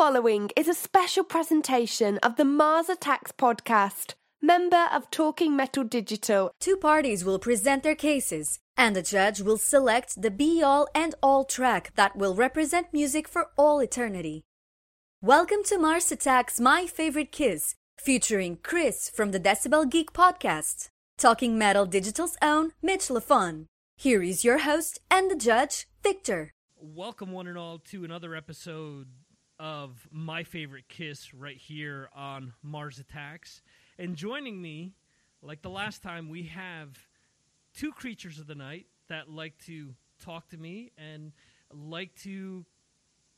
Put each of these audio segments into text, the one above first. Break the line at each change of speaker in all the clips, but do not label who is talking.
following is a special presentation of the Mars Attacks podcast, member of Talking Metal Digital.
Two parties will present their cases, and the judge will select the be all and all track that will represent music for all eternity. Welcome to Mars Attacks My Favorite Kiss, featuring Chris from the Decibel Geek podcast, Talking Metal Digital's own Mitch LaFon. Here is your host and the judge, Victor.
Welcome, one and all, to another episode of My Favorite Kiss right here on Mars Attacks. And joining me, like the last time, we have two creatures of the night that like to talk to me and like to.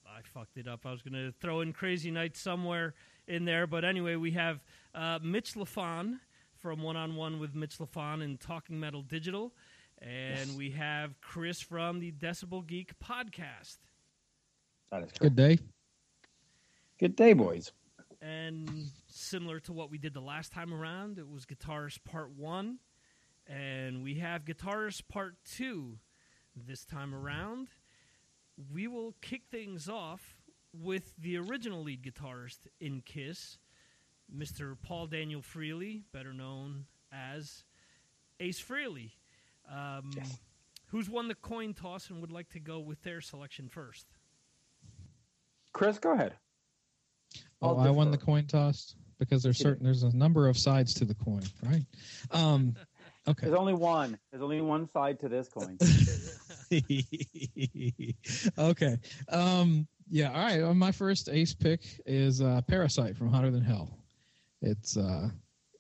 I fucked it up. I was going to throw in Crazy Night somewhere in there. But anyway, we have uh, Mitch LaFon from One on One with Mitch LaFon and Talking Metal Digital. And yes. we have Chris from the Decibel Geek podcast.
That is correct.
Good day.
Good day, boys.
And similar to what we did the last time around, it was Guitarist Part 1. And we have Guitarist Part 2 this time around. We will kick things off with the original lead guitarist in Kiss, Mr. Paul Daniel Frehley, better known as Ace Frehley. Um, yes. Who's won the coin toss and would like to go with their selection first?
Chris, go ahead.
Oh, I won the coin toss because there's certain there's a number of sides to the coin, right? Um, okay.
There's only one. There's only one side to this coin.
okay. Um, yeah. All right. Uh, my first ace pick is uh, Parasite from Hotter Than Hell. It's uh,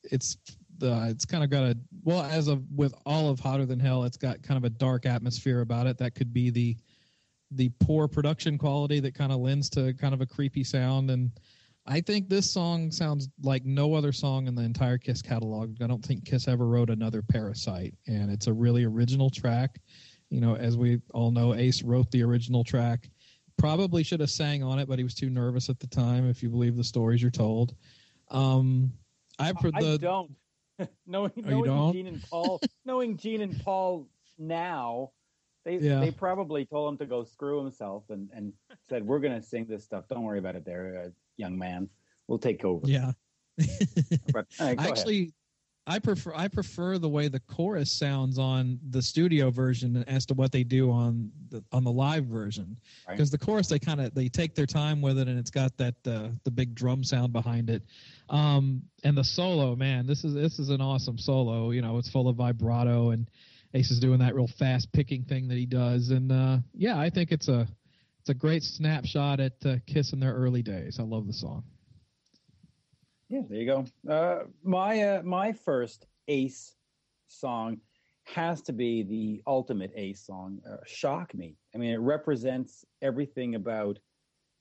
it's the it's kind of got a well as of with all of Hotter Than Hell, it's got kind of a dark atmosphere about it. That could be the the poor production quality that kind of lends to kind of a creepy sound and I think this song sounds like no other song in the entire Kiss catalog. I don't think Kiss ever wrote another Parasite, and it's a really original track. You know, as we all know, Ace wrote the original track. Probably should have sang on it, but he was too nervous at the time. If you believe the stories you're told, um,
I the I don't knowing oh, knowing don't? Gene and Paul, knowing Gene and Paul now, they yeah. they probably told him to go screw himself and and said, "We're gonna sing this stuff. Don't worry about it, there, young man. We'll take over."
Yeah. but, right, Actually, ahead. I prefer I prefer the way the chorus sounds on the studio version as to what they do on the on the live version because right. the chorus they kind of they take their time with it and it's got that uh, the big drum sound behind it um, and the solo man this is this is an awesome solo you know it's full of vibrato and Ace is doing that real fast picking thing that he does, and uh, yeah, I think it's a it's a great snapshot at uh, Kiss in their early days. I love the song.
Yeah, there you go. Uh, my uh, my first Ace song has to be the ultimate Ace song, uh, "Shock Me." I mean, it represents everything about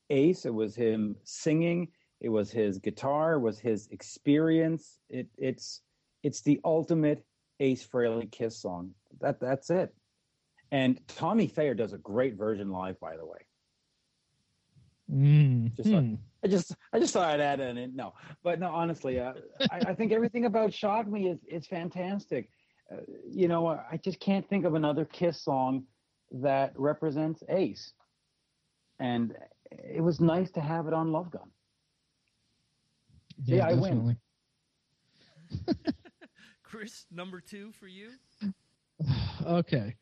Ace. It was him singing. It was his guitar. It was his experience. It, it's it's the ultimate Ace Frehley Kiss song that that's it. And Tommy Thayer does a great version live, by the way.
Mm.
Just hmm. I just I just thought I'd add in. it. No, but no, honestly, uh, I, I, think everything about Shock Me is is fantastic. Uh, you know, I just can't think of another Kiss song that represents Ace, and it was nice to have it on Love Gun.
Yeah, yeah I win.
Chris, number two for you.
okay,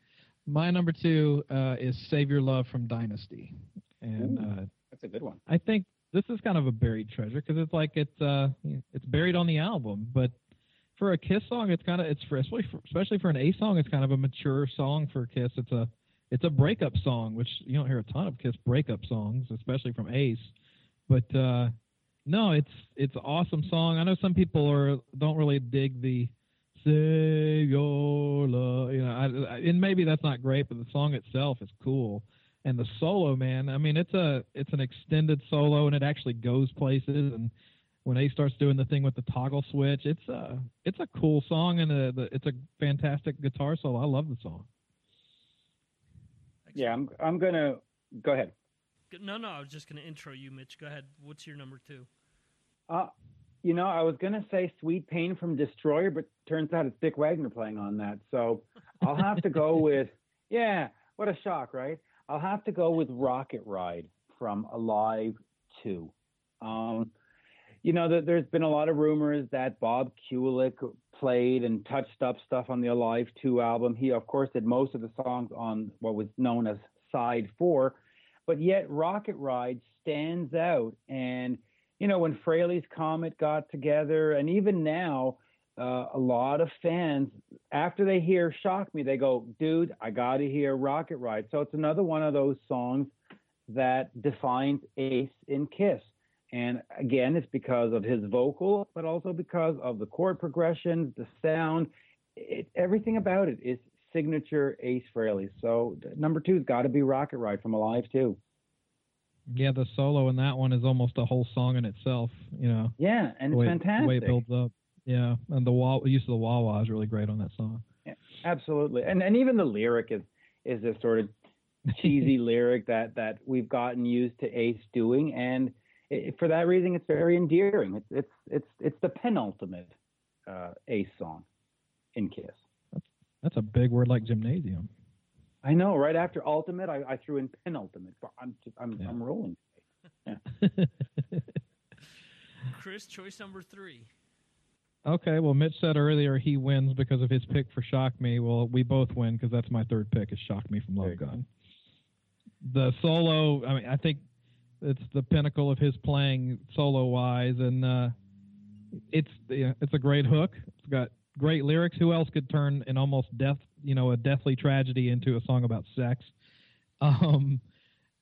my number two uh, is "Save Your Love" from Dynasty, and
uh, that's a good one.
I think this is kind of a buried treasure because it's like it's uh it's buried on the album, but for a Kiss song, it's kind of it's for especially for, especially for an A song, it's kind of a mature song for Kiss. It's a it's a breakup song, which you don't hear a ton of Kiss breakup songs, especially from Ace. But uh, no, it's it's an awesome song. I know some people are don't really dig the Save your love. You know, I, I, and maybe that's not great, but the song itself is cool. And the solo, man, I mean, it's a it's an extended solo, and it actually goes places. And when Ace starts doing the thing with the toggle switch, it's a it's a cool song, and a, the, it's a fantastic guitar solo. I love the song.
Yeah, I'm I'm gonna go ahead.
No, no, I was just gonna intro you, Mitch. Go ahead. What's your number two?
Uh, you know, I was gonna say "Sweet Pain" from Destroyer, but turns out it's Dick Wagner playing on that. So I'll have to go with yeah. What a shock, right? I'll have to go with "Rocket Ride" from Alive two. Um, you know, that there's been a lot of rumors that Bob Kulick played and touched up stuff on the Alive 2 album. He, of course, did most of the songs on what was known as Side 4, but yet Rocket Ride stands out. And, you know, when Frehley's Comet got together, and even now, uh, a lot of fans, after they hear Shock Me, they go, dude, I got to hear Rocket Ride. So it's another one of those songs that defines Ace in Kiss. And again, it's because of his vocal, but also because of the chord progressions, the sound. It, everything about it is signature Ace Frehley. So number two's got to be Rocket Ride from Alive too.
Yeah, the solo in that one is almost a whole song in itself. You know.
Yeah, and
it's
fantastic.
The way it builds up. Yeah, and the wah- use of the wah wah is really great on that song.
Yeah, absolutely, and and even the lyric is is a sort of cheesy lyric that that we've gotten used to Ace doing, and it, for that reason, it's very endearing. It's it's it's it's the penultimate uh, Ace song in Kiss.
That's, that's a big word like gymnasium.
I know. Right after ultimate, I, I threw in penultimate. I'm just, I'm yeah. I'm rolling. Yeah.
Chris, choice number three.
Okay, well, Mitch said earlier he wins because of his pick for Shock Me. Well, we both win because that's my third pick is Shock Me from Love Gun. The solo, I mean, I think it's the pinnacle of his playing solo wise, and uh, it's yeah, it's a great hook. It's got great lyrics. Who else could turn an almost death, you know, a deathly tragedy into a song about sex? Um,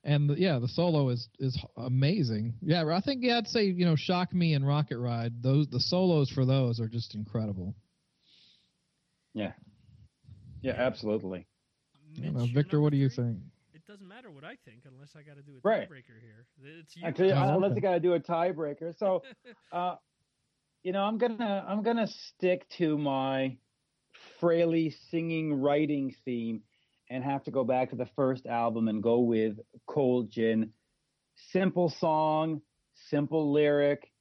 and the, yeah, the solo is is amazing. Yeah, I think yeah, I'd say you know, "Shock Me" and "Rocket Ride." Those the solos for those are just incredible.
Yeah, yeah, absolutely.
Mitch, Victor, what do you think?
It doesn't matter what I think unless I got to do a
right.
tiebreaker here. It's you.
I tell you, unless I got to do a tiebreaker. So, uh, you know, I'm gonna I'm gonna stick to my Frehley singing writing theme and have to go back to the first album and go with Cold Gin. Simple song, simple lyric.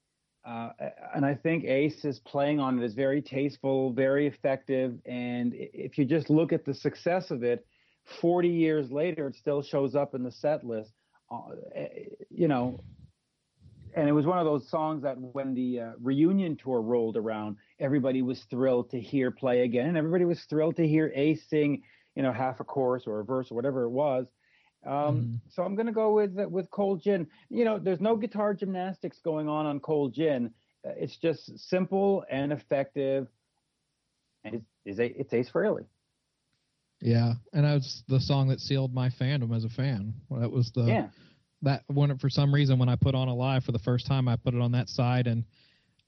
Uh, and I think Ace is playing on it is very tasteful, very effective. And if you just look at the success of it, 40 years later, it still shows up in the set list. Uh, you know, and it was one of those songs that when the uh, reunion tour rolled around, everybody was thrilled to hear play again, and everybody was thrilled to hear Ace sing you know, half a chorus or a verse or whatever it was. Um, mm. So I'm going to go with with Cold Gin. You know, there's no guitar gymnastics going on on Cold Gin. Uh, it's just simple and effective, and it's it's, it's Ace Frehley.
Yeah, and that was the song that sealed my fandom as a fan. That was the
yeah.
that one for some reason when I put on Alive for the first time, I put it on that side, and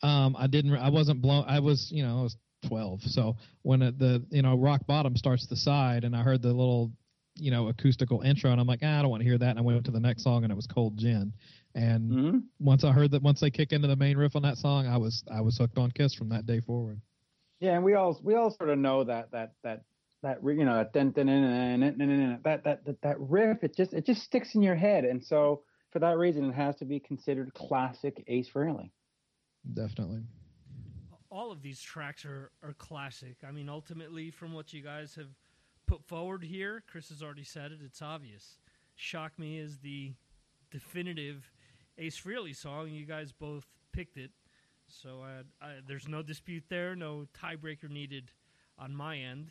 um, I didn't. I wasn't blown. I was, you know, I was 12. So when it, the you know rock bottom starts the side, and I heard the little you know acoustical intro, and I'm like, ah, I don't want to hear that. And I went to the next song, and it was Cold Gin. And
mm-hmm.
once I heard that, once they kick into the main riff on that song, I was I was hooked on Kiss from that day forward.
Yeah, and we all we all sort of know that that that that you know that that that that riff it just it just sticks in your head, and so for that reason, it has to be considered classic Ace Frehley.
Definitely
all of these tracks are, are classic. I mean, ultimately, from what you guys have put forward here, Chris has already said it. It's obvious. "Shock Me" is the definitive Ace Frehley song. You guys both picked it, so I, I, there's no dispute there. No tiebreaker needed on my end.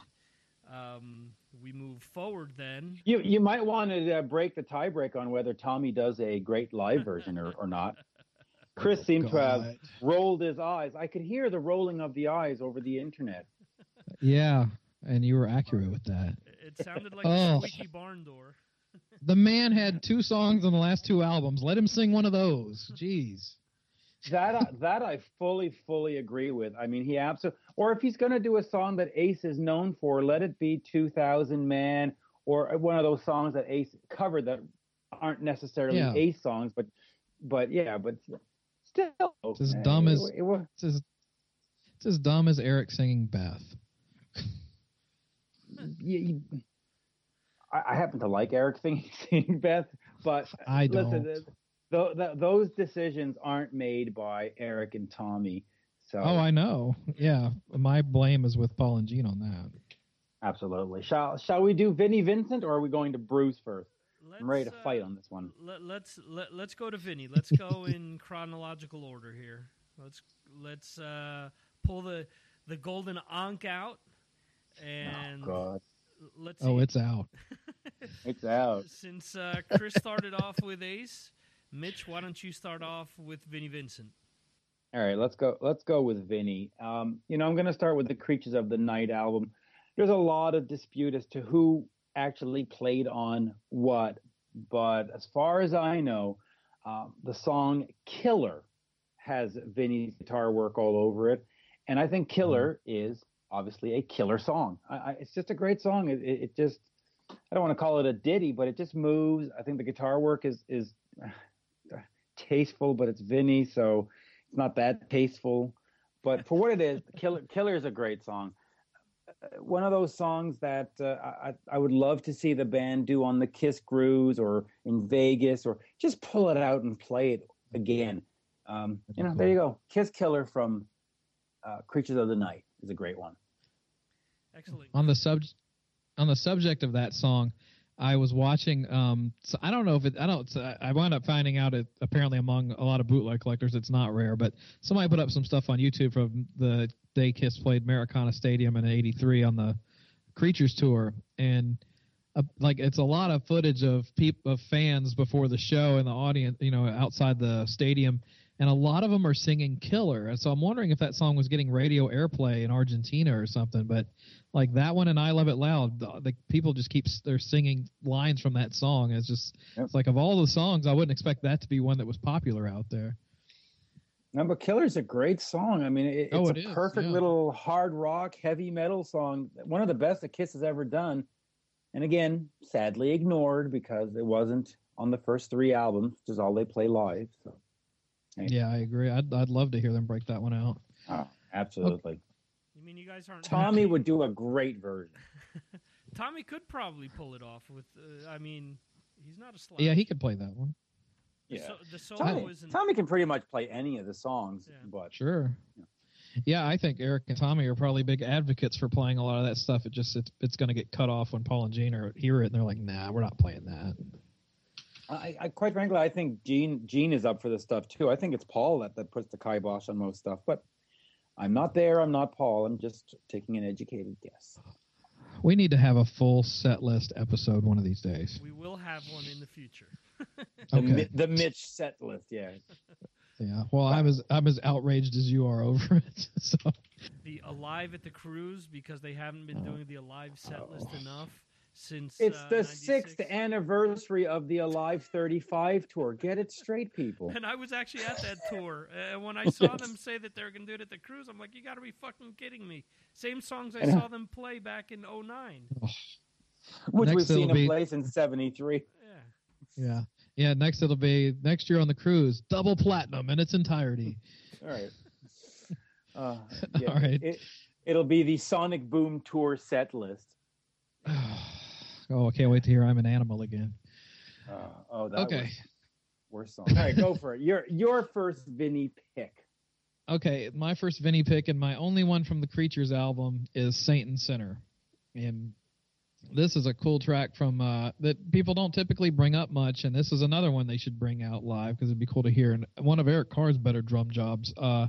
Um, we move forward then.
You you might want to uh, break the tiebreak on whether Tommy does a great live version or, or not. Chris seemed to have rolled his eyes. I could hear the rolling of the eyes over the internet.
Yeah, and you were accurate with that.
It sounded like oh. a squeaky barn door.
the man had two songs on the last two albums. Let him sing one of those. Jeez.
That uh, that I fully fully agree with. I mean, he absolutely. Or if he's going to do a song that Ace is known for, let it be 2000 Man or one of those songs that Ace covered that aren't necessarily yeah. Ace songs, but but yeah, but still, oh,
it's as dumb as it, it, it's, as, it's as dumb as Eric singing Beth.
you, you, I, I, happen to like Eric singing, singing Beth, but
I
don't. Listen, the, the, those decisions aren't made by Eric and Tommy. So.
Oh, I know. Yeah, my blame is with Paul and Gene on that.
Absolutely. Shall Shall we do Vinnie Vincent, or are we going to Bruce first? I'm ready to
Let's,
fight
uh,
on this one.
Let, let's let, let's go to Vinny. Let's go in chronological order here. Let's let's uh, pull the the golden ankh out and
oh God,
let's see.
Oh, it's out.
it's out.
Since uh, Chris started off with Ace, Mitch, why don't you start off with Vinnie Vincent?
All right, let's go. Let's go with Vinny. Um, you know, I'm going to start with the Creatures of the Night album. There's a lot of dispute as to who actually played on what, but as far as I know, um, the song "Killer" has Vinny's guitar work all over it, and I think "Killer" is obviously a killer song. I, I, it's just a great song. It, it, it just I don't want to call it a ditty, but it just moves. I think the guitar work is is uh, tasteful, but it's Vinny, so it's not that tasteful. But for what it is, Killer Killer is a great song. Uh, One of those songs that uh, I, I would love to see the band do on the Kiss Cruise or in Vegas, or just pull it out and play it again. Um, you know, there you go. Kiss Killer from uh, Creatures of the Night is a great one.
Excellent.
on the sub on the subject of that song i was watching um so i don't know if it i don't i wound up finding out it apparently among a lot of bootleg collectors it's not rare but somebody put up some stuff on youtube from the day kiss played maracana stadium in 83 on the creatures tour and uh, like it's a lot of footage of peop of fans before the show and the audience you know outside the stadium and a lot of them are singing killer and so i'm wondering if that song was getting radio airplay in argentina or something but like that one and I Love It Loud, the, the people just keep they're singing lines from that song. It's just
Yep.
it's like of all the songs, I wouldn't expect that to be one that was popular out there.
No, but Killer's a great song. I mean, it, oh, it's
Oh,
a
it is,
perfect
yeah.
little hard rock, heavy metal song. One of the best that Kiss has ever done. And again, sadly ignored because it wasn't on the first three albums, which is all they play live. So.
Yeah, I agree. I'd I'd love to hear them break that one out.
oh, absolutely.
You mean you guys aren't?
Tommy would do a great version.
Tommy could probably pull it off with. Uh, I mean, he's not a slouch.
Yeah, he could play that one.
The,
Yeah.
so, the solo
Tommy,
isn't.
Tommy can pretty much play any of the songs,
Yeah.
but
Sure. Yeah, I think Eric and Tommy are probably big advocates for playing a lot of that stuff. It just it's, it's going to get cut off when Paul and Gene are hear it and they're like, "Nah, we're not playing that."
I, I quite frankly, I think Gene Gene is up for this stuff too. I think it's Paul that, that puts the kibosh on most stuff, but I'm not there. I'm not Paul. I'm just taking an educated guess.
We need to have a full set list episode one of these days.
we will have one in the future.
Okay.
Mi- the Mitch set list, yeah.
Yeah. Well, I'm as I'm as outraged as you are over it. So
the Alive at the Cruise because they haven't been oh. doing the Alive set list
Oh.
enough since.
It's
uh,
the
96.
sixth anniversary of the Alive 35 tour. Get it straight, people.
And I was actually at that tour, and when I saw them say that they're going to do it at the cruise, I'm like, you got to be fucking kidding me! Same songs I
I know.
saw them play back in 09.
Which
Next
we've seen
it'll
in
be-
play since 73.
Yeah.
yeah, yeah. Next it'll be next year on the cruise, double platinum in its entirety.
All right. Uh, yeah,
All right.
It, it'll be the Sonic Boom tour set list.
oh, I can't wait to hear I'm an animal again.
Uh, oh, that
Okay.
was worst song. All right, go for it. Your your first Vinny pick.
Okay, my first Vinny pick and my only one from the Creatures album is Saint and Sinner. And this is a cool track from uh, that people don't typically bring up much, and this is another one they should bring out live because it'd be cool to hear. And one of Eric Carr's better drum jobs. Uh,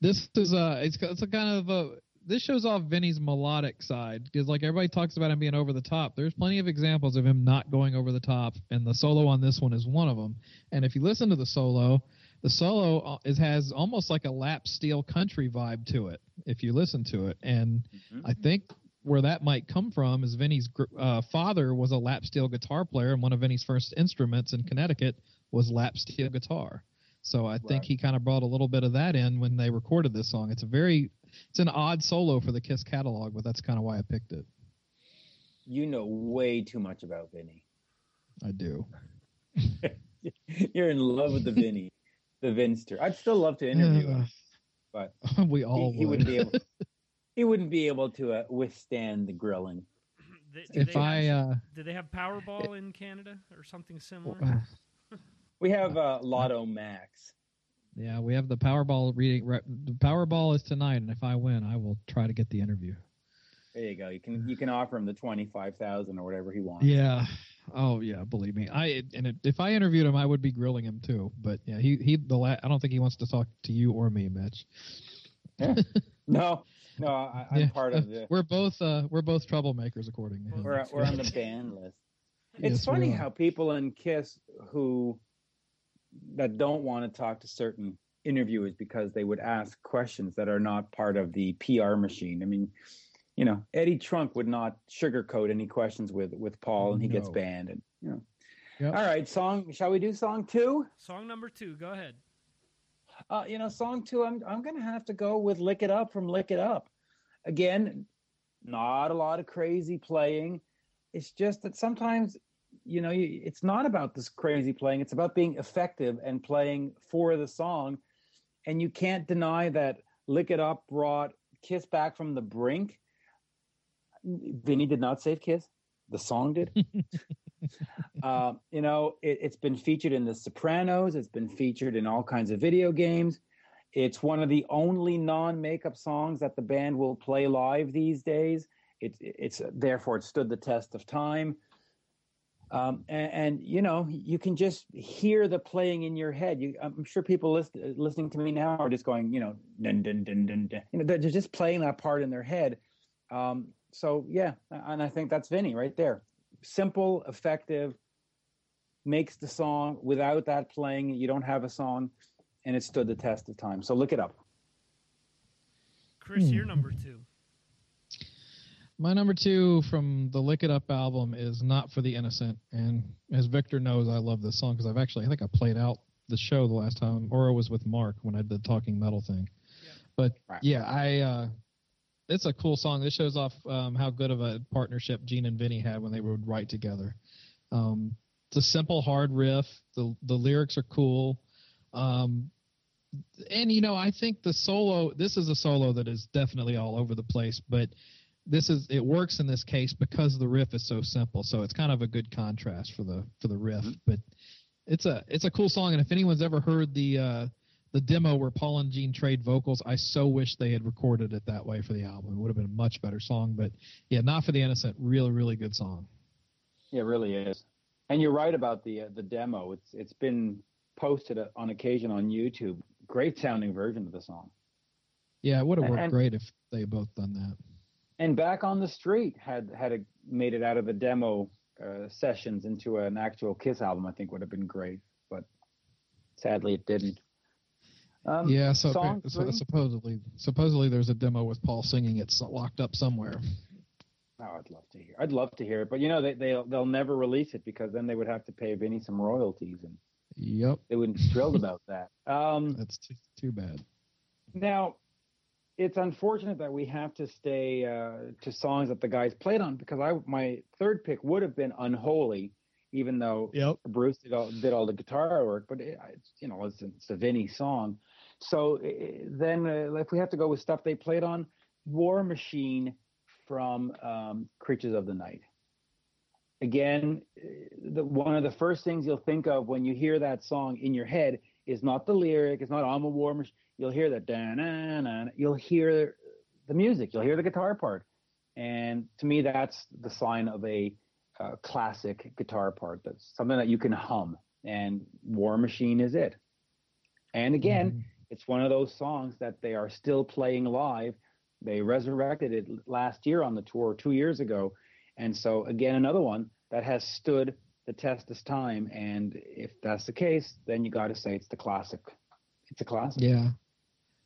this is uh, it's it's a kind of a this shows off Vinny's melodic side because like everybody talks about him being over the top. There's plenty of examples of him not going over the top, and the solo on this one is one of them. And if you listen to the solo, the solo uh, is has almost like a lap steel country vibe to it if you listen to it. And i think where that might come from is vinny's gr- uh, father was a lap steel guitar player and one of vinny's first instruments in connecticut was lap steel guitar. So i think he kind of brought a little bit of that in when they recorded this song. It's a very it's an odd solo for the kiss catalog but that's kind of why i picked it
You know way too much about Vinny.
i do
You're in love with the Vinny, the Vinster. I'd still love to interview him, but
we all
he
would.
wouldn't be able. He wouldn't be able to uh, withstand the grilling.
They- do
if
they
i
have,
uh
do they have Powerball in Canada or something similar?
We have uh, Lotto Max.
Yeah, we have the Powerball reading. The Powerball is tonight, and if I win, I will try to get the interview.
There you go. You can you can offer him the twenty five thousand or whatever he wants.
Yeah, Oh yeah, believe me. I and it, if I interviewed him, I would be grilling him too. But yeah, he he the la- I don't think he wants to talk to you or me, Mitch.
Yeah. no, no, I, I'm
Yeah.
part of the.
We're both uh we're both troublemakers according to him.
We're we're on the ban list. It's
Yes,
funny how people in Kiss who that don't want to talk to certain interviewers because they would ask questions that are not part of the PR machine. I mean, you know, Eddie Trunk would not sugarcoat any questions with with Paul, and he gets banned. And you know,
Yep.
all right, song. Shall we do song two?
Song number two. Go ahead.
Uh, you know, song two. I'm I'm gonna have to go with "Lick It Up" from "Lick It Up." Again, not a lot of crazy playing. It's just that sometimes, you know, you, it's not about this crazy playing. It's about being effective and playing for the song. And you can't deny that "Lick It Up" brought Kiss back from the brink. Vinny did not save Kiss. The song did. Uh, you know, it, it's been featured in The Sopranos. It's been featured in all kinds of video games. It's one of the only non-makeup songs that the band will play live these days. It's it's therefore it stood the test of time. Um, and, and you know, you can just hear the playing in your head. You, I'm sure people listen, listening to me now are just going, you know, dun, dun, dun, dun, dun. You know, they're just playing that part in their head. Um, so yeah, and I think that's Vinny right there. Simple, effective, makes the song without that playing. You don't have a song, and it stood the test of time. So look it up.
Chris,
Hmm.
you're number two.
My number two from the Lick It Up album is Not for the Innocent. And as Victor knows, I love this song because I've actually, I think I played out the show the last time, or it was with Mark when I did the Talking Metal thing. But
Right.
yeah, I, uh, it's a cool song. This shows off um, how good of a partnership Gene and Vinny had when they would write together. Um, it's a simple, hard riff. The the lyrics are cool. Um, and you know, I think the solo. This is a solo that is definitely all over the place, but this is it works in this case because the riff is so simple. So it's kind of a good contrast for the for the riff. But it's a it's a cool song, and if anyone's ever heard the uh, the demo where Paul and Gene trade vocals, I so wish they had recorded it that way for the album. It would have been a much better song. But yeah, not for the innocent. Really, really good song.
It really is. And you're right about the uh, the demo. It's it's been posted on occasion on YouTube. Great sounding version of the song.
Yeah, it would have worked
And-
great if they had both done that.
And back on the street had had a, made it out of the demo uh, sessions into an actual Kiss album. I think would have been great, but sadly it didn't. Um,
yeah, so, so supposedly supposedly there's a demo with Paul singing It's locked up somewhere.
Oh, I'd love to hear. I'd love to hear it, but you know they they'll they'll never release it because then they would have to pay Vinny some royalties, and
Yep,
they wouldn't be thrilled about that. Um,
that's too, too bad.
now, it's unfortunate that we have to stay uh, to songs that the guys played on because I my third pick would have been Unholy, even though
Yep.
Bruce did all, did all the guitar work, but it, it's you know it's, it's a Vinnie song. So uh, then, uh, if we have to go with stuff they played on, War Machine from um, Creatures of the Night. Again, uh, the, one of the first things you'll think of when you hear that song in your head is not the lyric, it's not "I'm a War Machine." You'll hear that, da-na-na, you'll hear the music, you'll hear the guitar part, and to me, that's the sign of a uh, classic guitar part. That's something that you can hum, and War Machine is it. And again,
Mhm.
it's one of those songs that they are still playing live. They resurrected it last year on the tour, two years ago, and so again, another one that has stood the test of time. And if that's the case, then you got to say it's the classic. It's a classic.
Yeah,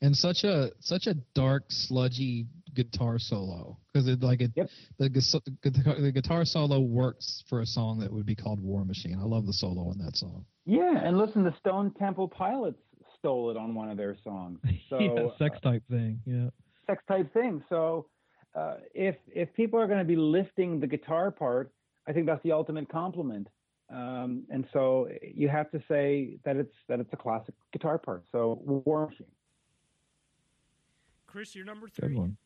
and such a such a dark, sludgy guitar solo because it like it
Yep.
the, gu- the guitar solo works for a song that would be called War Machine. I love the solo in that song.
Yeah, and listen, the Stone Temple Pilots stole it on one of their songs. So
yeah, sex
uh,
type thing. Yeah.
sex type thing. So uh, if if people are going to be lifting the guitar part, I think that's the ultimate compliment. Um, and so you have to say that it's that it's a classic guitar part. So War Machine.
Chris, you're number
Good
three.
one.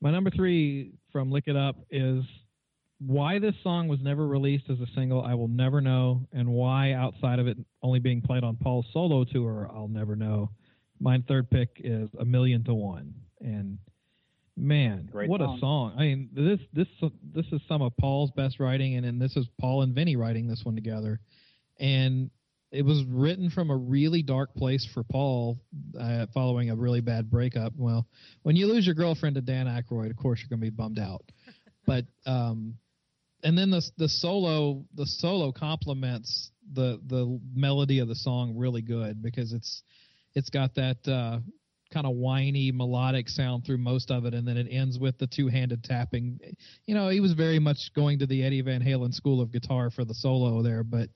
My number three from Lick It Up is why this song was never released as a single, I will never know, and why outside of it only being played on Paul's solo tour, I'll never know. My third pick is A Million to One. And Man,
Great
what
song.
a song! I mean, this this this is some of Paul's best writing, and, and this is Paul and Vinny writing this one together, and it was written from a really dark place for Paul, uh, following a really bad breakup. Well, when you lose your girlfriend to Dan Aykroyd, of course you're going to be bummed out, but um, and then the the solo the solo complements the the melody of the song really good because it's it's got that uh, kind of whiny melodic sound through most of it, and then it ends with the two-handed tapping. You know, he was very much going to the Eddie Van Halen school of guitar for the solo there, but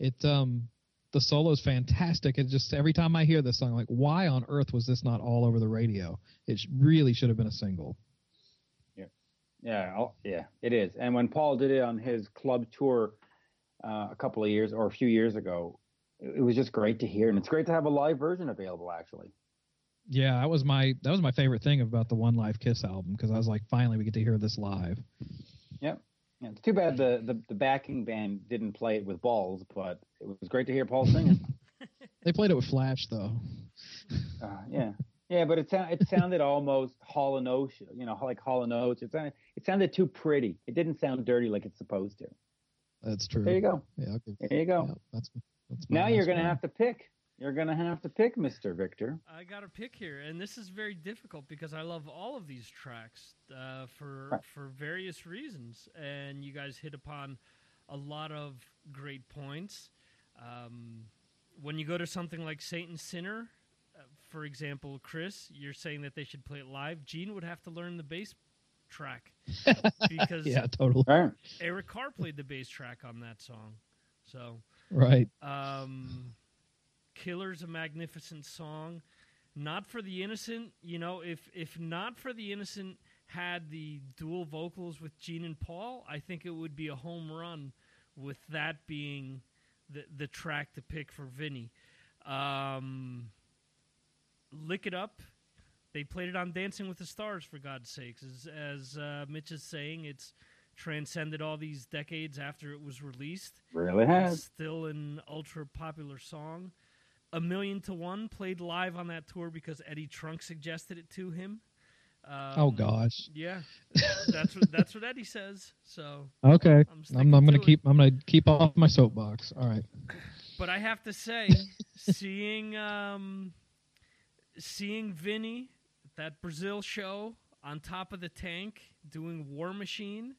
it um the solo is fantastic. It just every time I hear this song, I'm like, why on earth was this not all over the radio? It really should have been a single.
Yeah, I'll- yeah, it is. And when Paul did it on his club tour uh, a couple of years or a few years ago, it, it was just great to hear, and it's great to have a live version available. Actually,
Yeah, that was my that was my favorite thing about the One Live Kiss album because I was like, finally we get to hear this live.
Yeah, it's too bad the, the the backing band didn't play it with balls, but it was great to hear Paul singing.
They played it with Flash though.
uh, yeah, yeah, but it sound, it sounded almost Hall and Oates, you know, like Hall and Oates. It sounded it sounded too pretty. It didn't sound dirty like it's supposed to.
That's true.
There you go.
Yeah, okay.
There you go.
Yeah, that's that's
Now you're gonna have to pick. You're gonna have to pick, Mister Victor.
I got to pick here, and this is very difficult because I love all of these tracks uh, for
Right.
for various reasons, and you guys hit upon a lot of great points. Um, when you go to something like Saint Sinner, uh, for example, Chris, you're saying that they should play it live. Gene would have to learn the bass track because
Yeah, totally.
Right.
Eric Carr played the bass track on that song. So
Right.
um, Killer's a magnificent song. Not for the innocent, you know. If if not for the innocent had the dual vocals with Gene and Paul, I think it would be a home run. With that being the the track to pick for Vinny, um, lick it up. They played it on Dancing with the Stars for God's sakes. As, as uh, Mitch is saying, it's transcended all these decades after it was released.
Really
It's
has.
still an ultra popular song. A Million to One played live on that tour because Eddie Trunk suggested it to him. Um,
oh gosh.
Yeah, that's what that's what Eddie says. So,
Okay.
I'm
I'm, I'm gonna
to it.
keep I'm gonna keep off my soapbox. All right.
but I have to say, seeing um, seeing Vinny that Brazil show on top of the tank doing War Machine,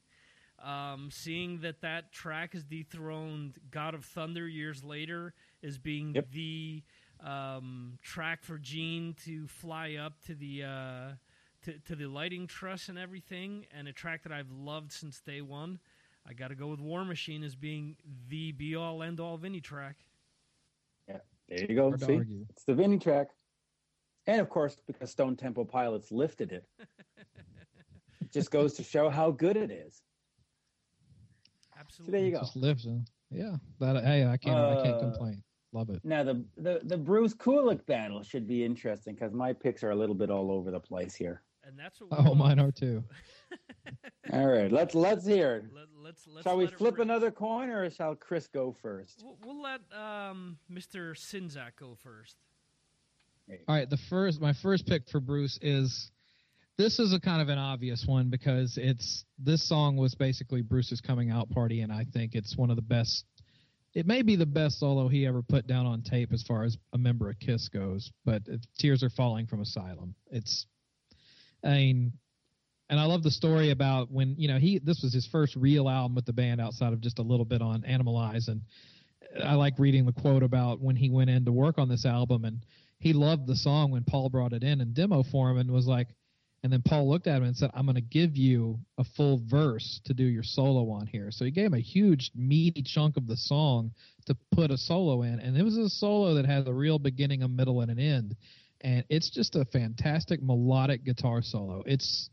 um, seeing that that track is dethroned God of Thunder years later as being
Yep.
the um, track for Gene to fly up to the uh, to, to the lighting truss and everything, and a track that I've loved since day one. I got to go with War Machine as being the be all end all Vinny track.
Yeah, there you go.
Hard
See, it's the Vinny track, and of course, because Stone Temple Pilots lifted it, it just goes to show how good it is. So
Absolutely.
there you
It
go.
Just lives. Huh? Yeah. That hey, I can't I can't
Uh,
complain. Love it.
Now the the the Bruce Kulick battle should be interesting because my picks are a little bit all over the place here.
And that's what
Oh, mine are too.
All right, let's let's hear it.
Let, let's, let's
Shall we
let
flip
rip.
another coin, or shall Chris go first?
We'll, we'll let um, Mr. Czynszak go first.
All right, the first my first pick for Bruce is this is a kind of an obvious one because it's this song was basically Bruce's coming out party and I think it's one of the best it may be the best solo he ever put down on tape as far as a member of Kiss goes, but Tears Are Falling from Asylum. It's I mean and I love the story about when, you know, he this was his first real album with the band outside of just a little bit on Animalize and I like reading the quote about when he went in to work on this album and he loved the song when Paul brought it in in demo form and was like, and then Paul looked at him and said, I'm going to give you a full verse to do your solo on here. So he gave him a huge, meaty chunk of the song to put a solo in. And it was a solo that has a real beginning, a middle, and an end. And it's just a fantastic melodic guitar solo. It's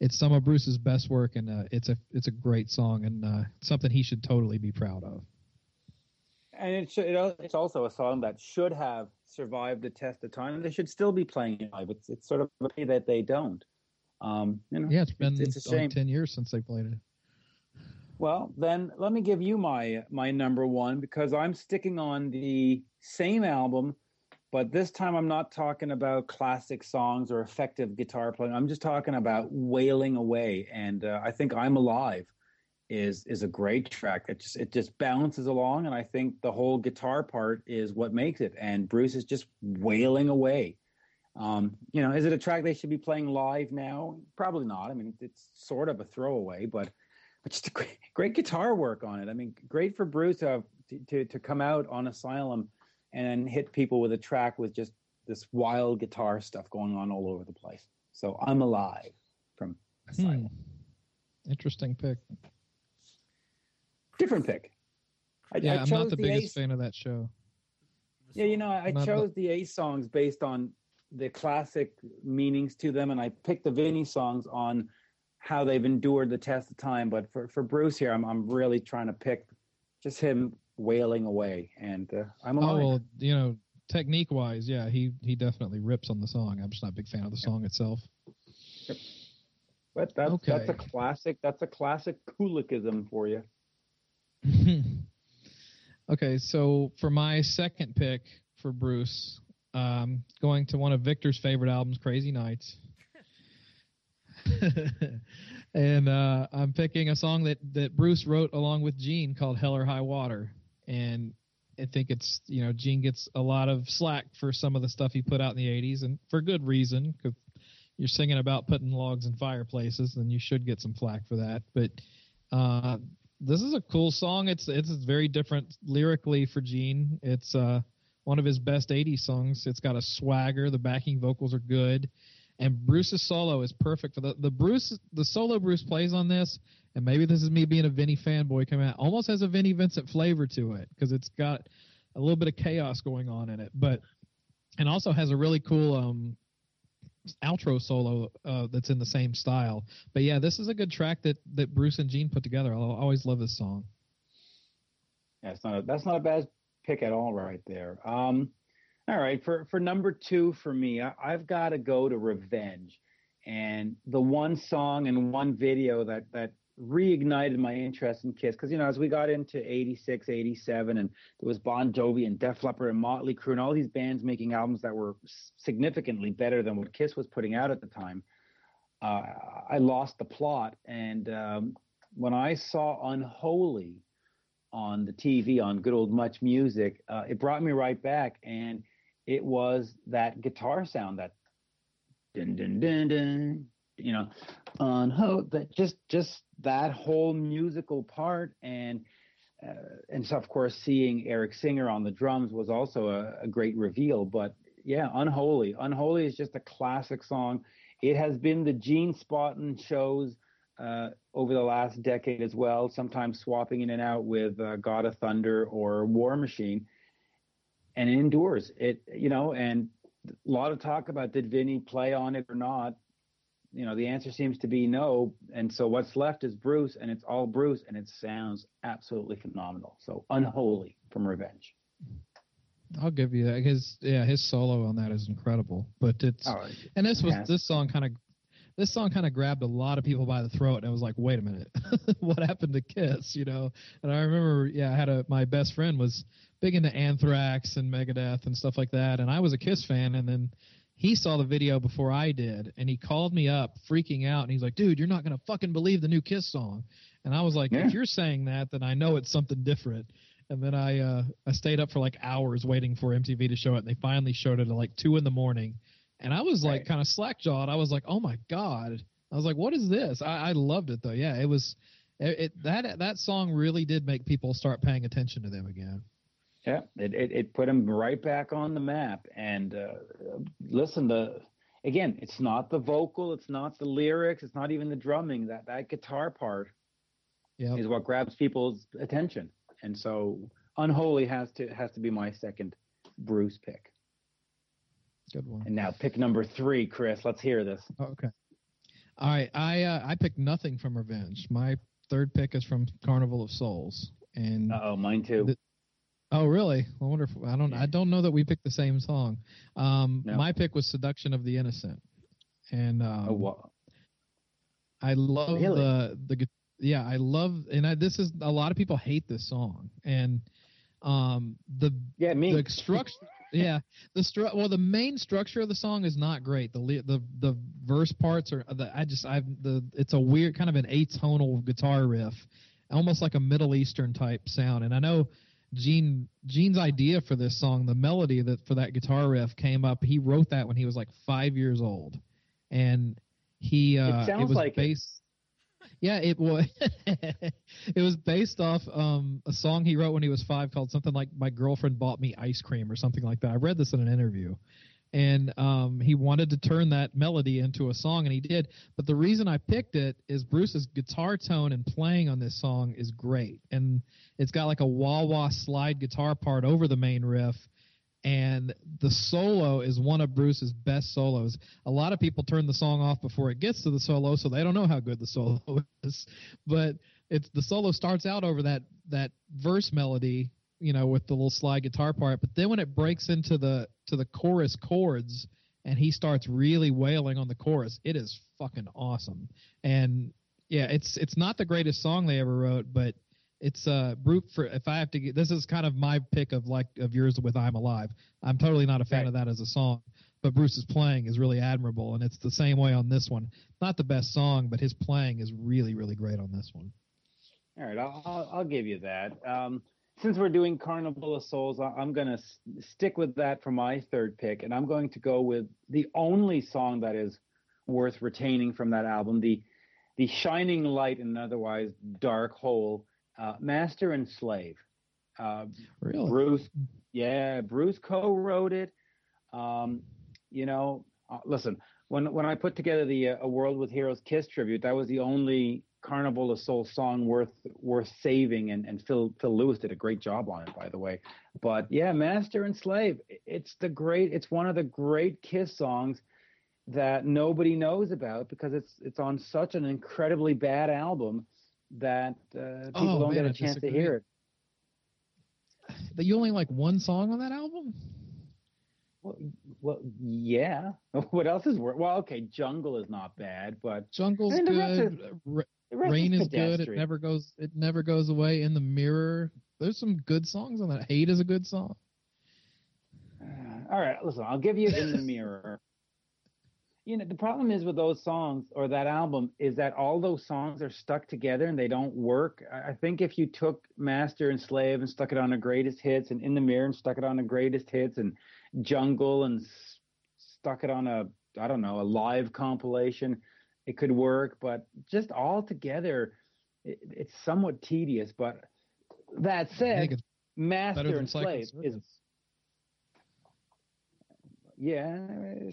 it's some of Bruce's best work, and uh, it's a it's a great song and uh, something he should totally be proud of.
And it should, it, it's also a song that should have survived the test of time. They should still be playing it live. It's it's sort of a pity that they don't. Um, you know,
Yeah, it's been
it's, a
like
shame.
ten years since they played it.
Well, then let me give you my my number one because I'm sticking on the same album But this time, I'm not talking about classic songs or effective guitar playing. I'm just talking about wailing away. And uh, I think "I'm Alive" is is a great track. It just it just bounces along, and I think the whole guitar part is what makes it. And Bruce is just wailing away. Um, you know, is it a track they should be playing live now? Probably not. I mean, it's sort of a throwaway, but but just a great, great guitar work on it. I mean, great for Bruce to, to to come out on Asylum and hit people with a track with just this wild guitar stuff going on all over the place. So I'm alive from Asylum.
Hmm. Interesting pick.
Different pick.
I, yeah, I am not the, the biggest Ace. fan of that show.
Yeah, you know, I, I chose the... Ace songs based on the classic meanings to them, and I picked the Vinnie songs on how they've endured the test of time. But for, for Bruce here, I'm I'm really trying to pick just him wailing away, and uh, I'm.
Oh well, you know, technique wise, yeah, he he definitely rips on the song. I'm just not a big fan of the song itself.
Yep. But that's okay. that's a classic. That's a classic Kulickism for you.
okay, so for my second pick for Bruce, um, going to one of Victor's favorite albums, Crazy Nights. and uh, I'm picking a song that, that Bruce wrote along with Gene called Hell or High Water. And I think it's, you know, Gene gets a lot of slack for some of the stuff he put out in the 80s, and for good reason, because you're singing about putting logs in fireplaces, then you should get some flack for that. But uh, this is a cool song. It's it's very different lyrically for Gene. It's uh, one of his best 80s songs. It's got a swagger. The backing vocals are good, and Bruce's solo is perfect for the the Bruce the solo Bruce plays on this. And maybe this is me being a Vinnie fanboy coming out. Almost has a Vinnie Vincent flavor to it because it's got a little bit of chaos going on in it, but and also has a really cool um outro solo uh, that's in the same style. But yeah, this is a good track that that Bruce and Gene put together. I always love this song.
That's not a, that's not a bad pick at all, right there. Um, all right, for for number two for me, I, I've got to go to Revenge, and the one song and one video that that reignited my interest in Kiss because you know as we got into 86 87 and there was Bon Jovi and Def Leppard and Motley Crue and all these bands making albums that were significantly better than what Kiss was putting out at the time uh, I lost the plot. And um, when I saw Unholy on the TV on good old Much Music uh, it brought me right back and it was that guitar sound that dun dun dun dun you know on hope that just just that whole musical part and uh, and so of course seeing Eric Singer on the drums was also a, a, great reveal. But yeah unholy. Unholy is just a classic song. It has been the gene spotting shows uh, over the last decade as well sometimes swapping in and out with uh, god of thunder or war machine and it endures. It you know and a lot of talk about did Vinnie play on it or not you know the answer seems to be no. And so what's left is bruce and it's all bruce and it sounds absolutely phenomenal. So unholy from revenge.
I'll give you that. His yeah his solo on that is incredible. But it's oh, and this was this song kind of this song kind of grabbed a lot of people by the throat and i was like wait a minute. What happened to kiss? You know? And i remember yeah i had a my best friend was big into anthrax and megadeth and stuff like that and i was a kiss fan and then he saw the video before I did, and he called me up freaking out, and he's like, "Dude, you're not gonna fucking believe the new Kiss song." And I was like, yeah. "If you're saying that, then I know it's something different." And then I uh, I stayed up for like hours waiting for MTV to show it, and they finally showed it at like two in the morning, and I was like right. kind of slack jawed. I was like, "Oh my god!" I was like, "What is this?" I, I loved it though. Yeah, it was. It, it that that song really did make people start paying attention to them again.
Yeah, it, it, it put him right back on the map. And uh, listen, the again, it's not the vocal, it's not the lyrics, it's not even the drumming. That that guitar part yep. is what grabs people's attention. And so, Unholy has to has to be my second Bruce pick.
Good one.
And now pick number three, Chris. Let's hear this.
Oh, okay. All right, I uh, I picked nothing from Revenge. My third pick is from Carnival of Souls, and
oh, mine too.
Oh, really? I wonder if I don't. I don't know that we picked the same song. Um, no. My pick was "Seduction of the Innocent," and um,
oh, wow.
I love really? the the yeah. I love and I, this is a lot of people hate this song and um the
yeah me
the structure yeah, the stru- well, the main structure of the song is not great. The the the verse parts are the I just I've the it's a weird kind of an atonal guitar riff, almost like a Middle Eastern type sound. And I know Gene Gene's idea for this song, the melody that for that guitar riff came up. He wrote that when he was like five years old, and he uh,
it, sounds
it was
like
based. Yeah, it was. it was based off um, a song he wrote when he was five called something like "My Girlfriend Bought Me Ice Cream" or something like that. I read this in an interview, and um, he wanted to turn that melody into a song, and he did. But the reason I picked it is Bruce's guitar tone and playing on this song is great, and it's got like a wah wah slide guitar part over the main riff, and the solo is one of Bruce's best solos. A lot of people turn the song off before it gets to the solo, so they don't know how good the solo is. But it's the solo starts out over that that verse melody, you know, with the little slide guitar part. But then when it breaks into the to the chorus chords and he starts really wailing on the chorus, it is fucking awesome. And yeah, it's it's not the greatest song they ever wrote, but it's uh brute for if I have to get this is kind of my pick of like of yours with I'm Alive. I'm totally not a fan
Right.
of that as a song, but Bruce's playing is really admirable, and it's the same way on this one. Not the best song, but his playing is really really great on this one.
All right, I'll, I'll, I'll give you that. Um, since we're doing Carnival of Souls, I'm going to s- stick with that for my third pick, and I'm going to go with the only song that is worth retaining from that album, the the shining light in an otherwise dark hole, uh, Master and Slave. Uh,
Really,
Bruce, yeah, Bruce co-wrote it. Um, you know, uh, listen, when when I put together the uh, A World with Heroes Kiss tribute, that was the only Carnival of Soul song worth worth saving, and and Phil Phil Lewis did a great job on it, by the way. But yeah, Master and Slave, it's the great, it's one of the great Kiss songs that nobody knows about because it's it's on such an incredibly bad album that uh, people
Oh,
don't
man,
get a chance to hear it.
but you only like one song on that album.
Well, well, yeah. What else is worth? Well, okay, Jungle is not bad, but
Jungle's good. Ra- Rain
is
is good. It never goes. It never goes away. In the mirror. There's some good songs on that. Hate is a good song.
Uh, all right, listen, I'll give you In the Mirror. You know, the problem is with those songs or that album is that all those songs are stuck together and they don't work. I think if you took Master and Slave and stuck it on the greatest hits and In the Mirror and stuck it on the greatest hits and Jungle and s- stuck it on a, I don't know, a live compilation, it could work. But just all together, it, it's somewhat tedious. But that said, Master and Slave is yeah,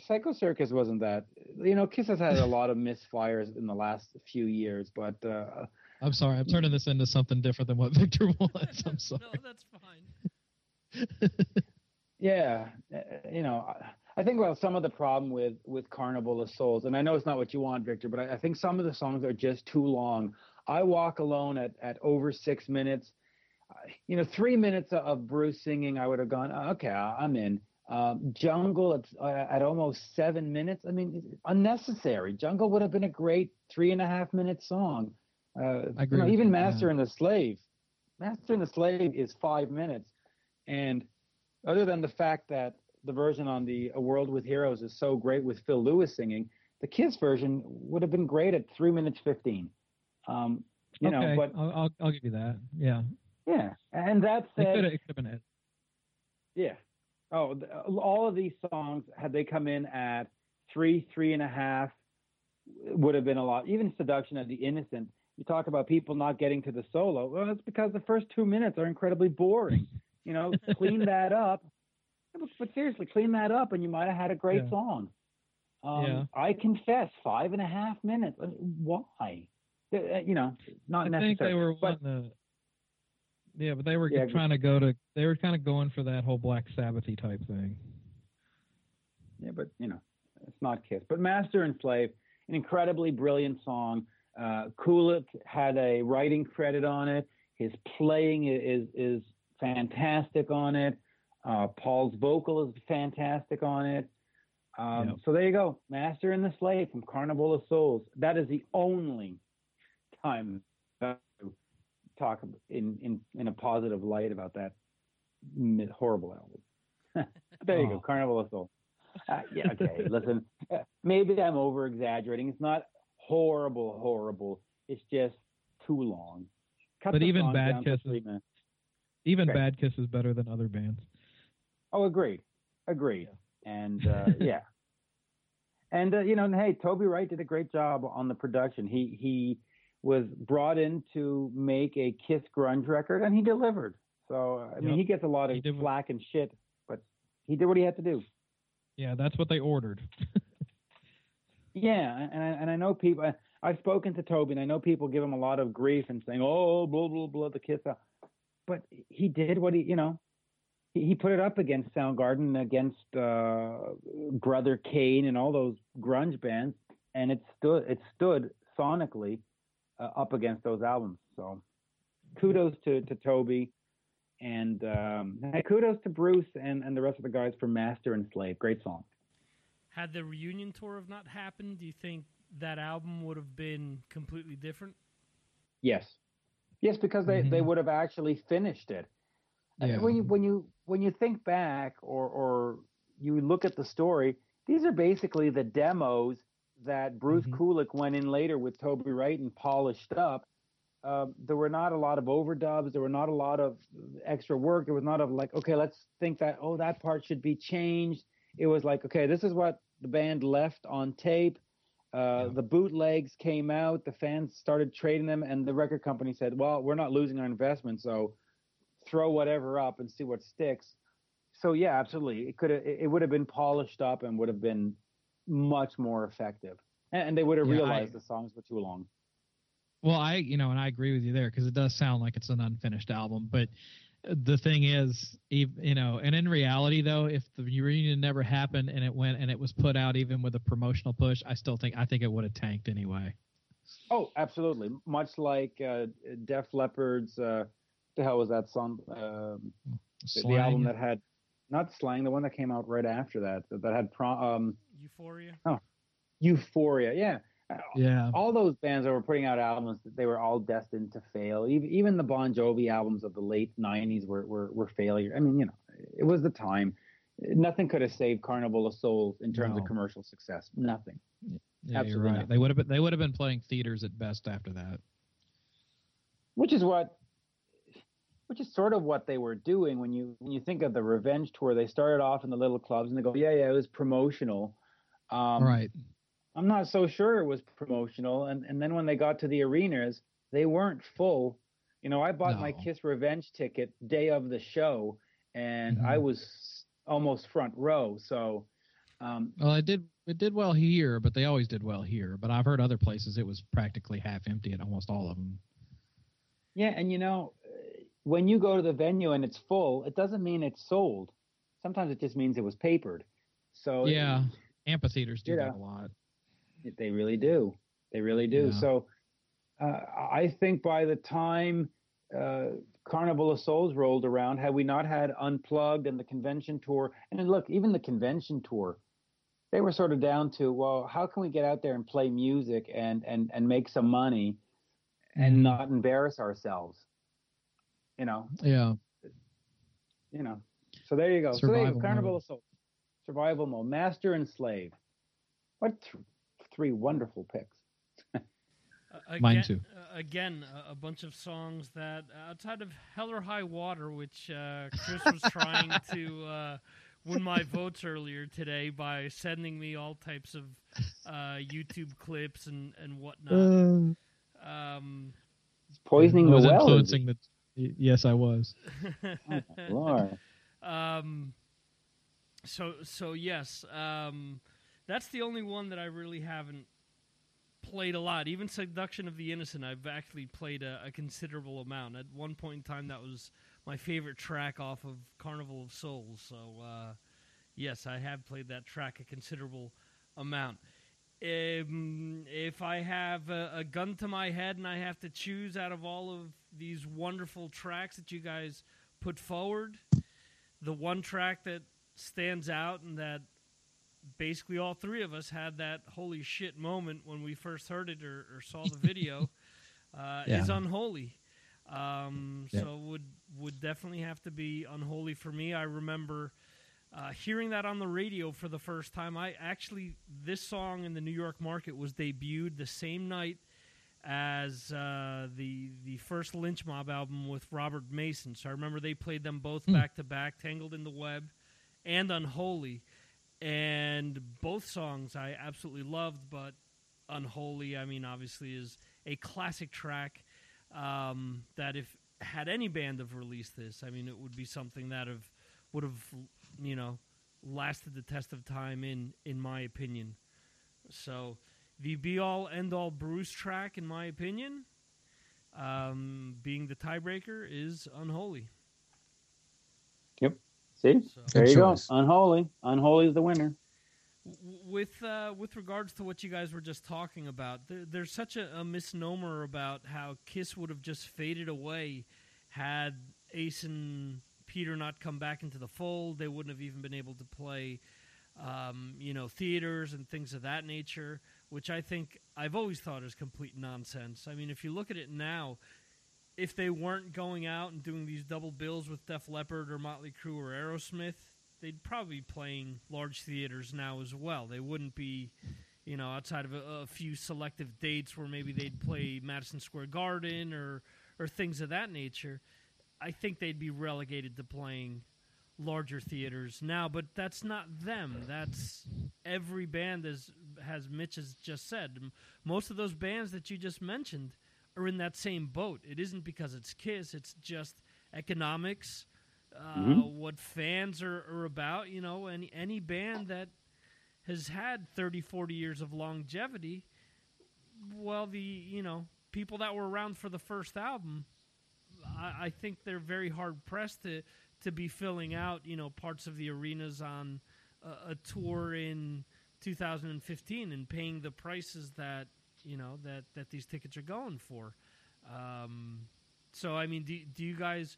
Psycho Circus wasn't that. You know, Kiss has had a lot of misfires in the last few years, but uh,
I'm sorry. I'm turning this into something different than what Victor wants. I'm sorry.
No, that's fine.
yeah, uh, you know, I- think well, some of the problem with with Carnival of Souls, and I know it's not what you want, Victor, but I, I think some of the songs are just too long. I Walk Alone at at over six minutes. You know, three minutes of Bruce singing, I would have gone, "Oh, okay, I'm in. Um, Jungle at, uh, at almost seven minutes. I mean, unnecessary. Jungle would have been a great three and a half minute song. Uh,
I agree
you know, even Master
yeah.
and the Slave. Master and the Slave is five minutes. And other than the fact that the version on the A World with Heroes is so great with Phil Lewis singing, the Kiss version would have been great at three minutes 15. Um, you
okay,
know, but
I'll, I'll I'll give you that. Yeah,
yeah. And that said,
it could have been it.
Yeah. Oh, all of these songs, had they come in at three, three and a half, would have been a lot. Even Seduction of the Innocent, you talk about people not getting to the solo. Well, it's because the first two minutes are incredibly boring. You know, clean that up. But, but seriously, clean that up, and you might have had a great
Yeah.
song. Um,
Yeah.
I confess, five and a half minutes. Why? Uh, You know, not
I
necessary.
think they were
but.
Yeah, but they were
Yeah,
trying to go to. They were kind of going for that whole Black Sabbathy type thing.
Yeah, but you know, it's not Kiss. But Master and Slave, an incredibly brilliant song. Uh, Kulick had a writing credit on it. His playing is is fantastic on it. Uh, Paul's vocal is fantastic on it. Um,
Yep.
So there you go, Master and the Slave from Carnival of Souls. That is the only time I talk in in in a positive light about that horrible album. there you
Oh.
go, Carnival of Souls. Uh, yeah, okay. Listen, maybe I'm over exaggerating. It's not horrible, horrible. It's just too long. Cut
But even Bad Kisses-. Even
Okay.
Bad Kiss is better than other bands.
Oh, agreed, agreed. And uh, yeah, and uh, you know, and hey, Toby Wright did a great job on the production. He he was brought in to make a Kiss grunge record, and he delivered. So I mean, he gets a lot of
He did what-
flack and shit, but he did what he had to do.
Yeah, that's what they ordered.
Yeah, and I, and I know people. I- I've spoken to Toby, and I know people give him a lot of grief and saying, "Oh, blah blah blah, the Kiss." out." But he did what he, you know, he, he put it up against Soundgarden, against uh, Brother Cane, and all those grunge bands, and it stood. It stood sonically uh, up against those albums. So, kudos to to Toby, and um, kudos to Bruce and and the rest of the guys for Master and Slave. Great song.
Had the reunion tour have not happened, do you think that album would have been completely different?
Yes, yes, because they, they
Mhm.
would have actually finished it. Uh,
Yeah.
When you when you when you think back or or you look at the story, these are basically the demos that Bruce
Mhm.
Kulick went in later with Toby Wright and polished up. Um, there were not a lot of overdubs. There were not a lot of extra work. There was not of like, okay, let's think that oh that part should be changed. It was like, okay, this is what the band left on tape. Uh,
Yeah.
The bootlegs came out. The fans started trading them, and the record company said, "Well, we're not losing our investment, so throw whatever up and see what sticks." So yeah, absolutely, it could have, it would have been polished up and would have been much more effective, and, and they would have
Yeah, I-
realized the songs were too long.
Well, I you know, and I agree with you there because it does sound like it's an unfinished album. But the thing is, you know, and in reality though, if the reunion never happened and it went and it was put out even with a promotional push, I still think I think it would have tanked anyway.
Oh, absolutely. Much like uh, Def Leppard's, uh, the hell was that song? Um, the, the album that had not slang, the one that came out right after that, that had prom, um,
Euphoria?
Oh, Euphoria. Yeah.
Yeah,
all those bands that were putting out albums, that they were all destined to fail. Even, even the Bon Jovi albums of the late '90s were were, were failure. I mean, you know, it was the time. Nothing could have saved Carnival of Souls in terms
No.
of commercial success. Nothing.
yeah, you're
absolutely
right.
not.
They would have been they would have been playing theaters at best after that.
Which is what, which is sort of what they were doing when you when you think of the Revenge tour. They started off in the little clubs and they go, yeah, yeah, it was promotional. Um,
right.
I'm not so sure it was promotional. And and then when they got to the arenas, they weren't full. You know, I bought my Kiss Revenge ticket day of the show, and I
Mhm.
was almost front row. So, um,
Well, it did it did well here, but they always did well here. But I've heard other places it was practically half empty at almost all of them.
yeah, and you know, when you go to the venue and it's full, it doesn't mean it's sold. Sometimes it just means it was papered. So
Yeah, amphitheaters do
you
that
know.
a lot.
They really do. They really do.
Yeah.
So uh, I think by the time uh, Carnival of Souls rolled around, had we not had Unplugged and the convention tour, and then look, even the convention tour, they were sort of down to, well, how can we get out there and play music and and and make some money and
Mhm.
not embarrass ourselves? You know,
Yeah.
you know. So there you go. so there you go.
Survival
Carnival
mode.
of Souls, survival mode, master and slave. What th- three wonderful picks.
Uh,
Mine too.
uh, again, a, a bunch of songs that uh, outside of Hell or High Water, which uh, Chris was trying to uh, win my votes earlier today by sending me all types of uh, YouTube clips and and whatnot. Um,
It's poisoning
I was
the well.
influencing the. y- Yes, I was.
Lord.
um, so so yes, um, that's the only one that I really haven't played a lot. Even Seduction of the Innocent, I've actually played a, a considerable amount. At one point in time, that was my favorite track off of Carnival of Souls. So uh, yes, I have played that track a considerable amount. Um, if I have a, a gun to my head and I have to choose out of all of these wonderful tracks that you guys put forward, the one track that stands out and that basically all three of us had that holy shit moment when we first heard it or, or saw the video uh,
Yeah.
is unholy. Um,
Yeah.
So would would definitely have to be unholy for me. I remember uh, hearing that on the radio for the first time, I actually this song in the New York market was debuted the same night as uh, the the first Lynch Mob album with Robert Mason. So I remember they played them both
Hmm.
back to back, "Tangled in the Web" and "Unholy," and both songs I absolutely loved. But "Unholy," I mean, obviously is a classic track um, that if had any band have released this, I mean, it would be something that have would have you know lasted the test of time in in my opinion. So the be all end all Bruce track, in my opinion, um, being the tiebreaker, is unholy.
See,
So
there you
choice.
go. Unholy. Unholy is the winner.
with uh, with regards to what you guys were just talking about, there, there's such a, a misnomer about how Kiss would have just faded away had Ace and Peter not come back into the fold. They wouldn't have even been able to play, um, you know, theaters and things of that nature. Which I think I've always thought is complete nonsense. I mean, if you look at it now, if they weren't going out and doing these double bills with Def Leppard or Motley Crue or Aerosmith, they'd probably be playing large theaters now as well. They wouldn't be, you know, outside of a, a few selective dates where maybe they'd play Madison Square Garden or or things of that nature. I think they'd be relegated to playing larger theaters now, but that's not them. That's every band as has Mitch has just said. Most of those bands that you just mentioned are in that same boat. It isn't because it's Kiss, it's just economics, uh,
Mhm.
what fans are, are about. You know, any any band that has had 30, 40 years of longevity, well, the you know people that were around for the first album, I, I think they're very hard pressed to to be filling out you know parts of the arenas on a, a tour in 2015 and paying the prices that you know that that these tickets are going for. Um, so I mean, do, do you guys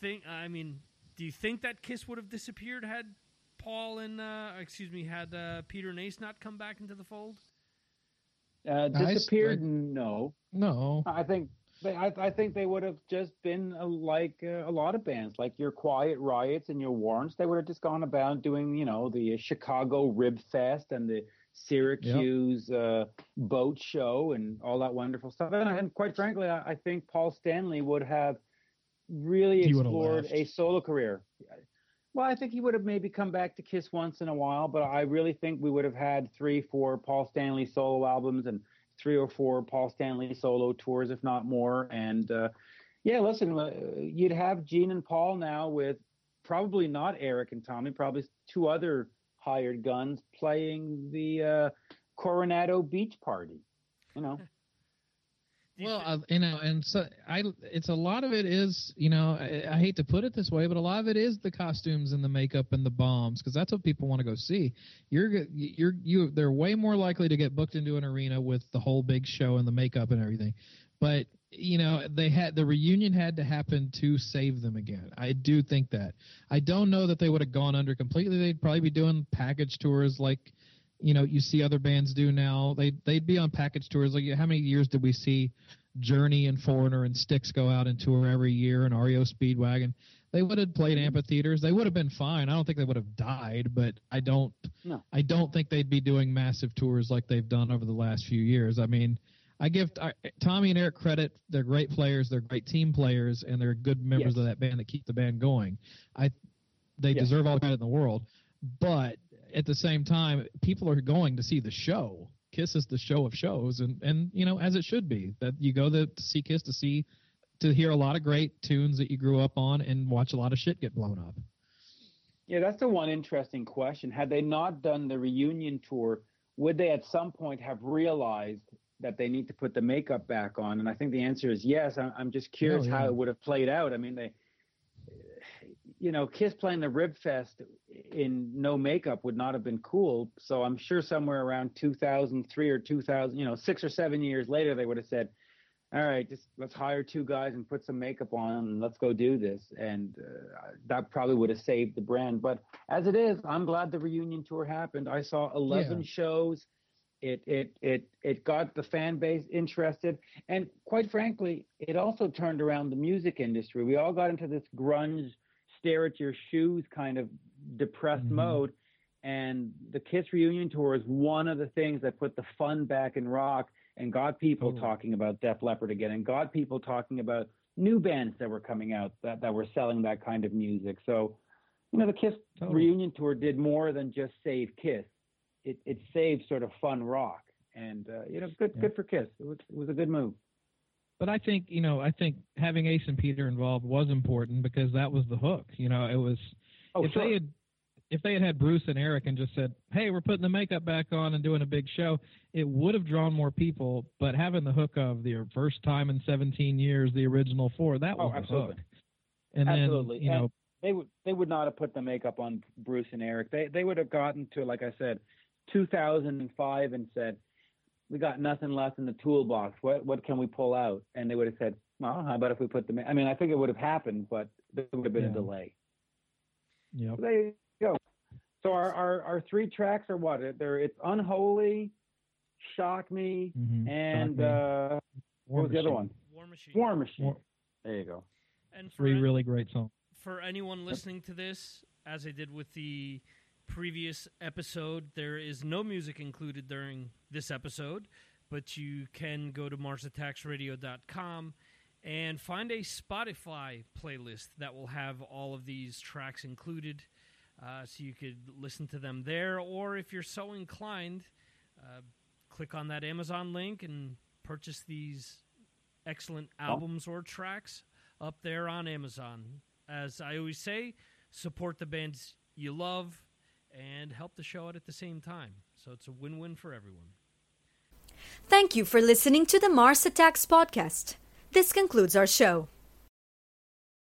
think? I mean, do you think that Kiss would have disappeared had Paul and uh, excuse me had uh, Peter and Ace not come back into the fold?
Uh,
I s-
disappeared?
I-
no.
No.
I think they, I, I think they would have just been uh, like uh, a lot of bands, like your Quiet Riots and your Warrants. They would have just gone about doing, you know, the Chicago Rib Fest and the Syracuse uh, boat show and all that wonderful stuff. And, and quite frankly, I, I think Paul Stanley would have really
He
explored a solo career. Well, I think he would have maybe come back to Kiss once in a while, but I really think we would have had three, four Paul Stanley solo albums and three or four Paul Stanley solo tours, if not more. And uh, yeah, listen, uh, you'd have Gene and Paul now with probably not Eric and Tommy, probably two other hired guns playing the uh, Coronado Beach Party. You know,
Well, uh, you know, and so I, it's a lot of it is, you know, I, I hate to put it this way, but a lot of it is the costumes and the makeup and the bombs because that's what people want to go see. You're, g- you're, you, they're way more likely to get booked into an arena with the whole big show and the makeup and everything. But you know, they had the reunion had to happen to save them again. I do think that. I don't know that they would have gone under completely. They'd probably be doing package tours like you know you see other bands do now. They they'd be on package tours. Like how many years did we see Journey and Foreigner and Styx go out and tour every year and REO Speedwagon? They would have played amphitheaters. They would have been fine. I don't think they would have died, but I don't.
No.
I don't think they'd be doing massive tours like they've done over the last few years. I mean, I give I, Tommy and Eric credit. They're great players. They're great team players, and they're good members
Yes.
of that band that keep the band going. I they
Yes.
deserve all the credit in the world. But at the same time, people are going to see the show. Kiss is the show of shows, and and you know as it should be that you go to, to see Kiss to see to hear a lot of great tunes that you grew up on and watch a lot of shit get blown up.
yeah, that's the one interesting question. Had they not done the reunion tour, would they at some point have realized that they need to put the makeup back on? And I think the answer is yes. I'm, I'm just curious how
yeah.
it would have played out. I mean, they, you know, Kiss playing the Rib Fest in no makeup would not have been cool. So I'm sure somewhere around 2003 or 2000, you know, six or seven years later, they would have said, all right, just let's hire two guys and put some makeup on and let's go do this. And uh, that probably would have saved the brand. But as it is, I'm glad the reunion tour happened. I saw 11
Yeah.
shows. It it it it got the fan base interested, and quite frankly, it also turned around the music industry. We all got into this grunge, stare at your shoes kind of depressed
Mhm.
mode. And the Kiss reunion tour is one of the things that put the fun back in rock and got people
Totally.
talking about Def Leppard again and got people talking about new bands that were coming out that, that were selling that kind of music. So, you know, the Kiss
Totally.
reunion tour did more than just save Kiss. It it saved sort of fun rock. And uh, you know, good
Yeah.
good for Kiss. It was it was a good move.
But I think you know, I think having Ace and Peter involved was important because that was the hook. You know, it was
Oh,
if
sure.
they had if they had had Bruce and Eric and just said, "Hey, we're putting the makeup back on and doing a big show," it would have drawn more people. But having the hook of the first time in 17 years, the original four, that
Oh,
was the hook. And
Absolutely.
then you
And
know,
they would they would not have put the makeup on Bruce and Eric. They they would have gotten to like I said, 2005 and said, "We got nothing left in the toolbox. What what can we pull out?" And they would have said, "Well, how about if we put the?" ma-" I mean, I think it would have happened, but there would have been a delay.
Yeah.
So there you go. So our our, our three tracks are what? They're it's unholy, shock me,
Mhm.
and
Shock Me,
uh, what was the other one?
War Machine.
War Machine.
War-
There you go.
And
Three
an-
really great songs.
for anyone listening to this, as I did with the previous episode, there is no music included during this episode, but you can go to marsattacksradio.com and find a Spotify playlist that will have all of these tracks included. Uh, so you could listen to them there, or if you're so inclined, uh, click on that Amazon link and purchase these excellent albums or tracks up there on Amazon. As I always say, support the bands you love and help the show out at the same time. So it's a win win for everyone.
Thank you for listening to the Mars Attacks podcast. This concludes our show.